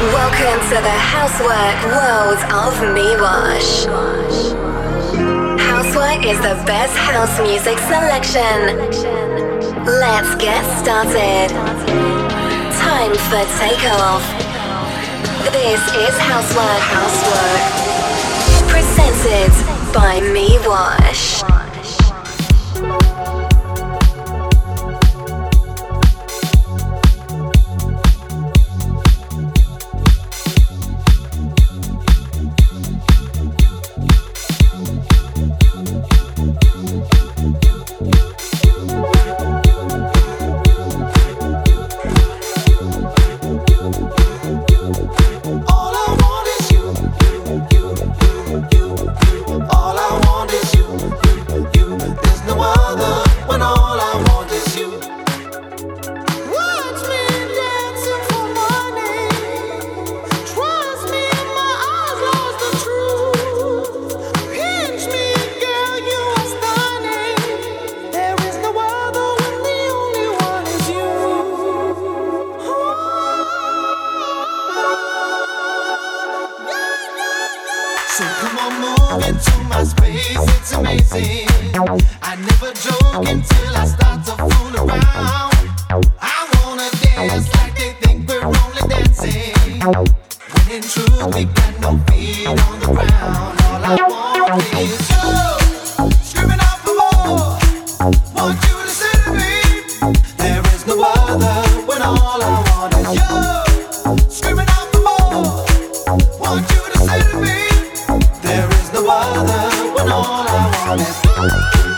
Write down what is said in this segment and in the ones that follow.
Welcome to the Housework world of Miwash. Housework is the best house music selection. Let's get started. Time for takeoff. This is Housework Housework. Presented by Miwash. There is no other when all I want is.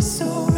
so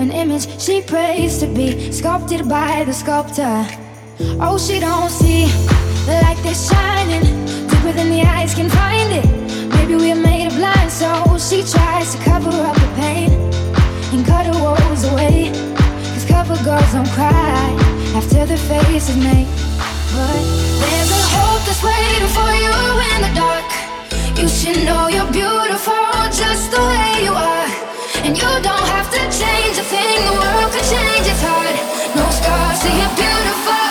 An image she prays to be sculpted by the sculptor. Oh, she don't see the light that's shining deeper than the eyes can find it. Maybe we're made of blind, so she tries to cover up the pain and cut her woes away. Cause cover girls don't cry after the face is made. But there's a hope that's waiting for you in the dark. You should know you're beautiful just the way you are. And you don't have to change a thing, the world could change its heart. No scars, so you're beautiful.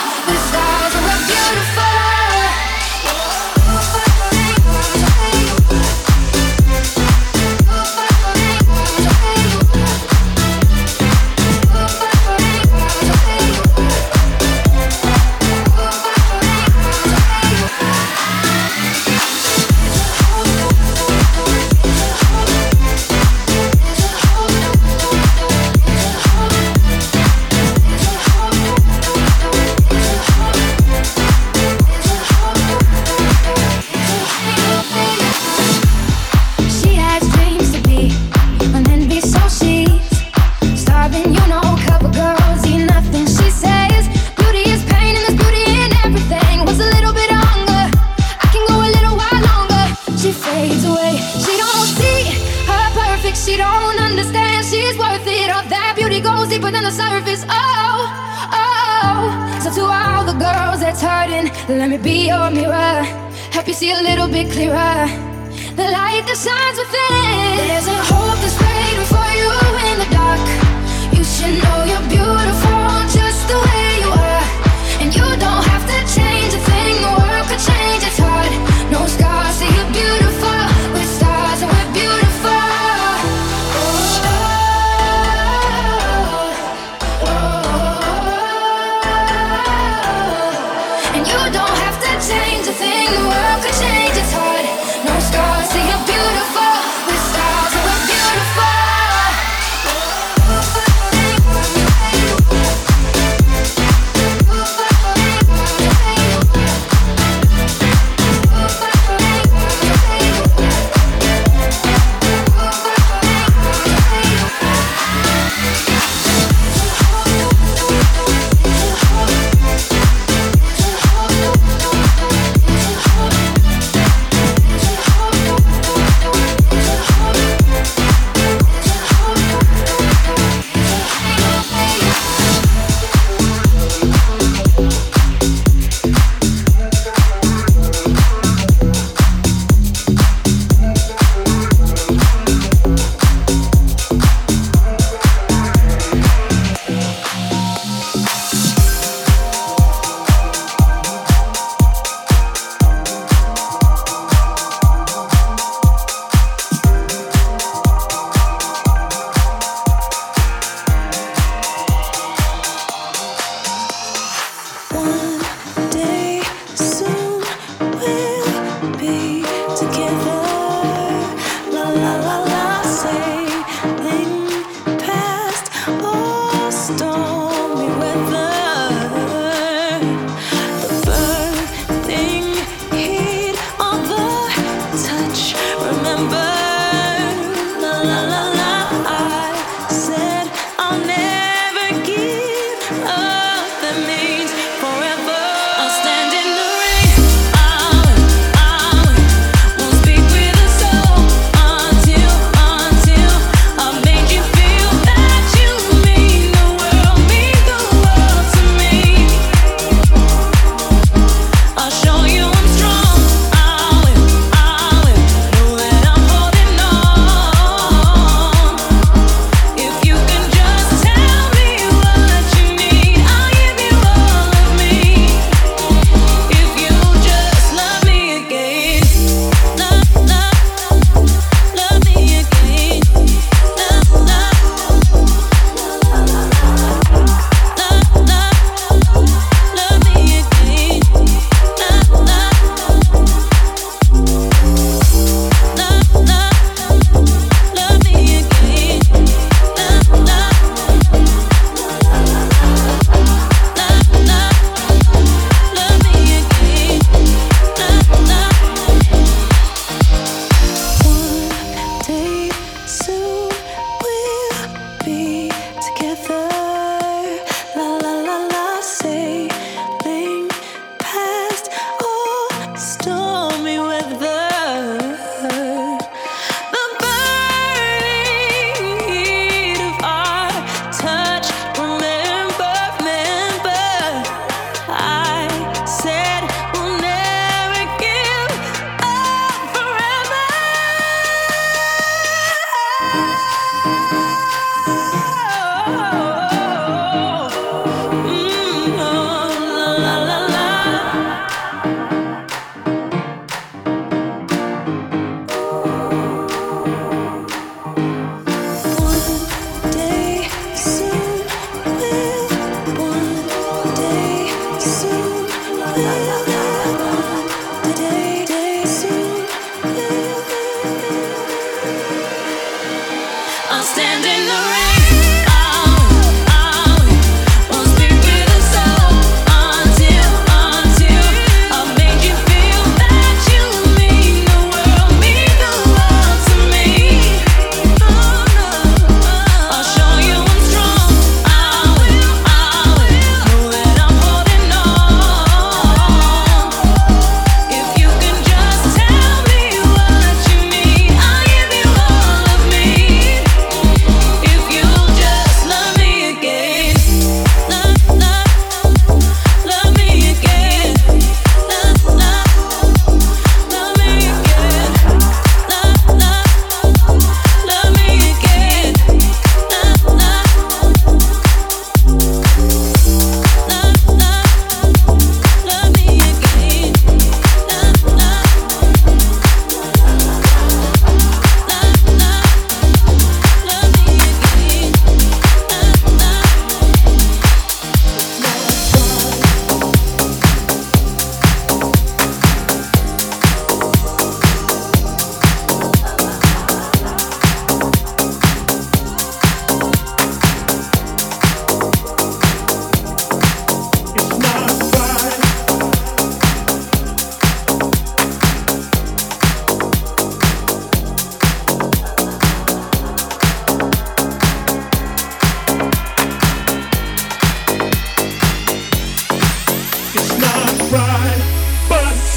Clearer. The light that shines within.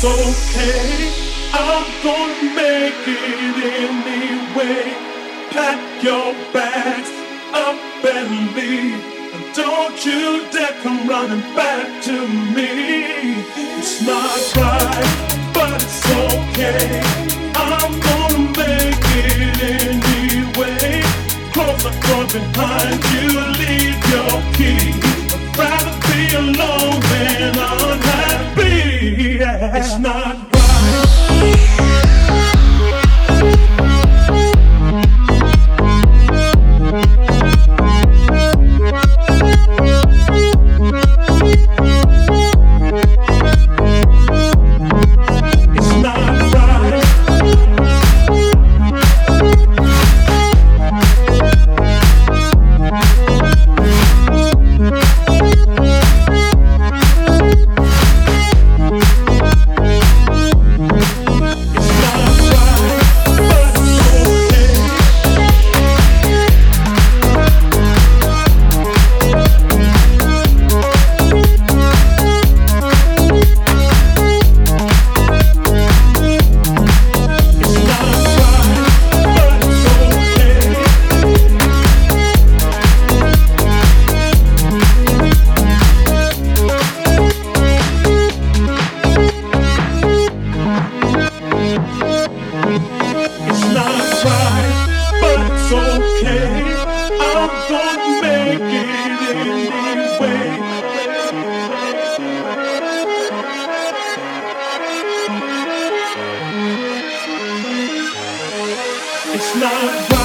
It's okay. I'm gonna make it anyway. Pack your bags up and leave. And don't you dare come running back to me. It's not right, but it's okay. I'm gonna make it anyway. Close the door behind you, leave your key. I'd rather be alone than unhappy. It's not not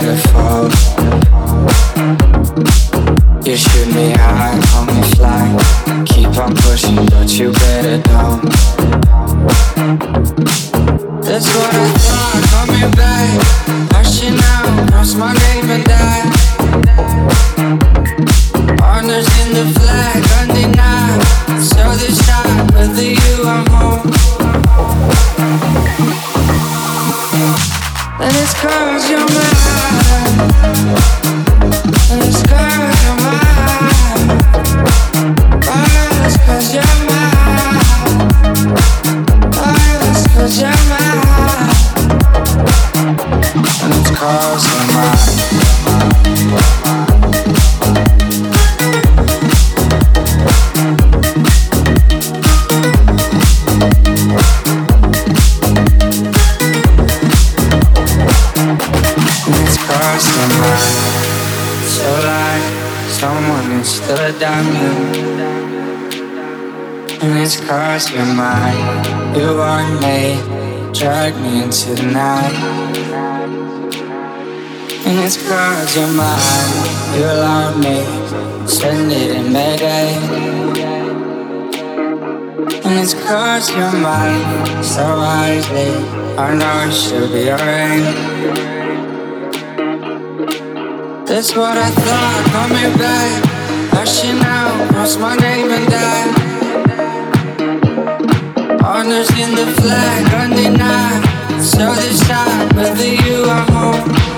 drag me I know it should be alright. That's what I thought, call me back. Rushing out, cross my name and die. Honors in the flag, undenied. So this time, whether you are home.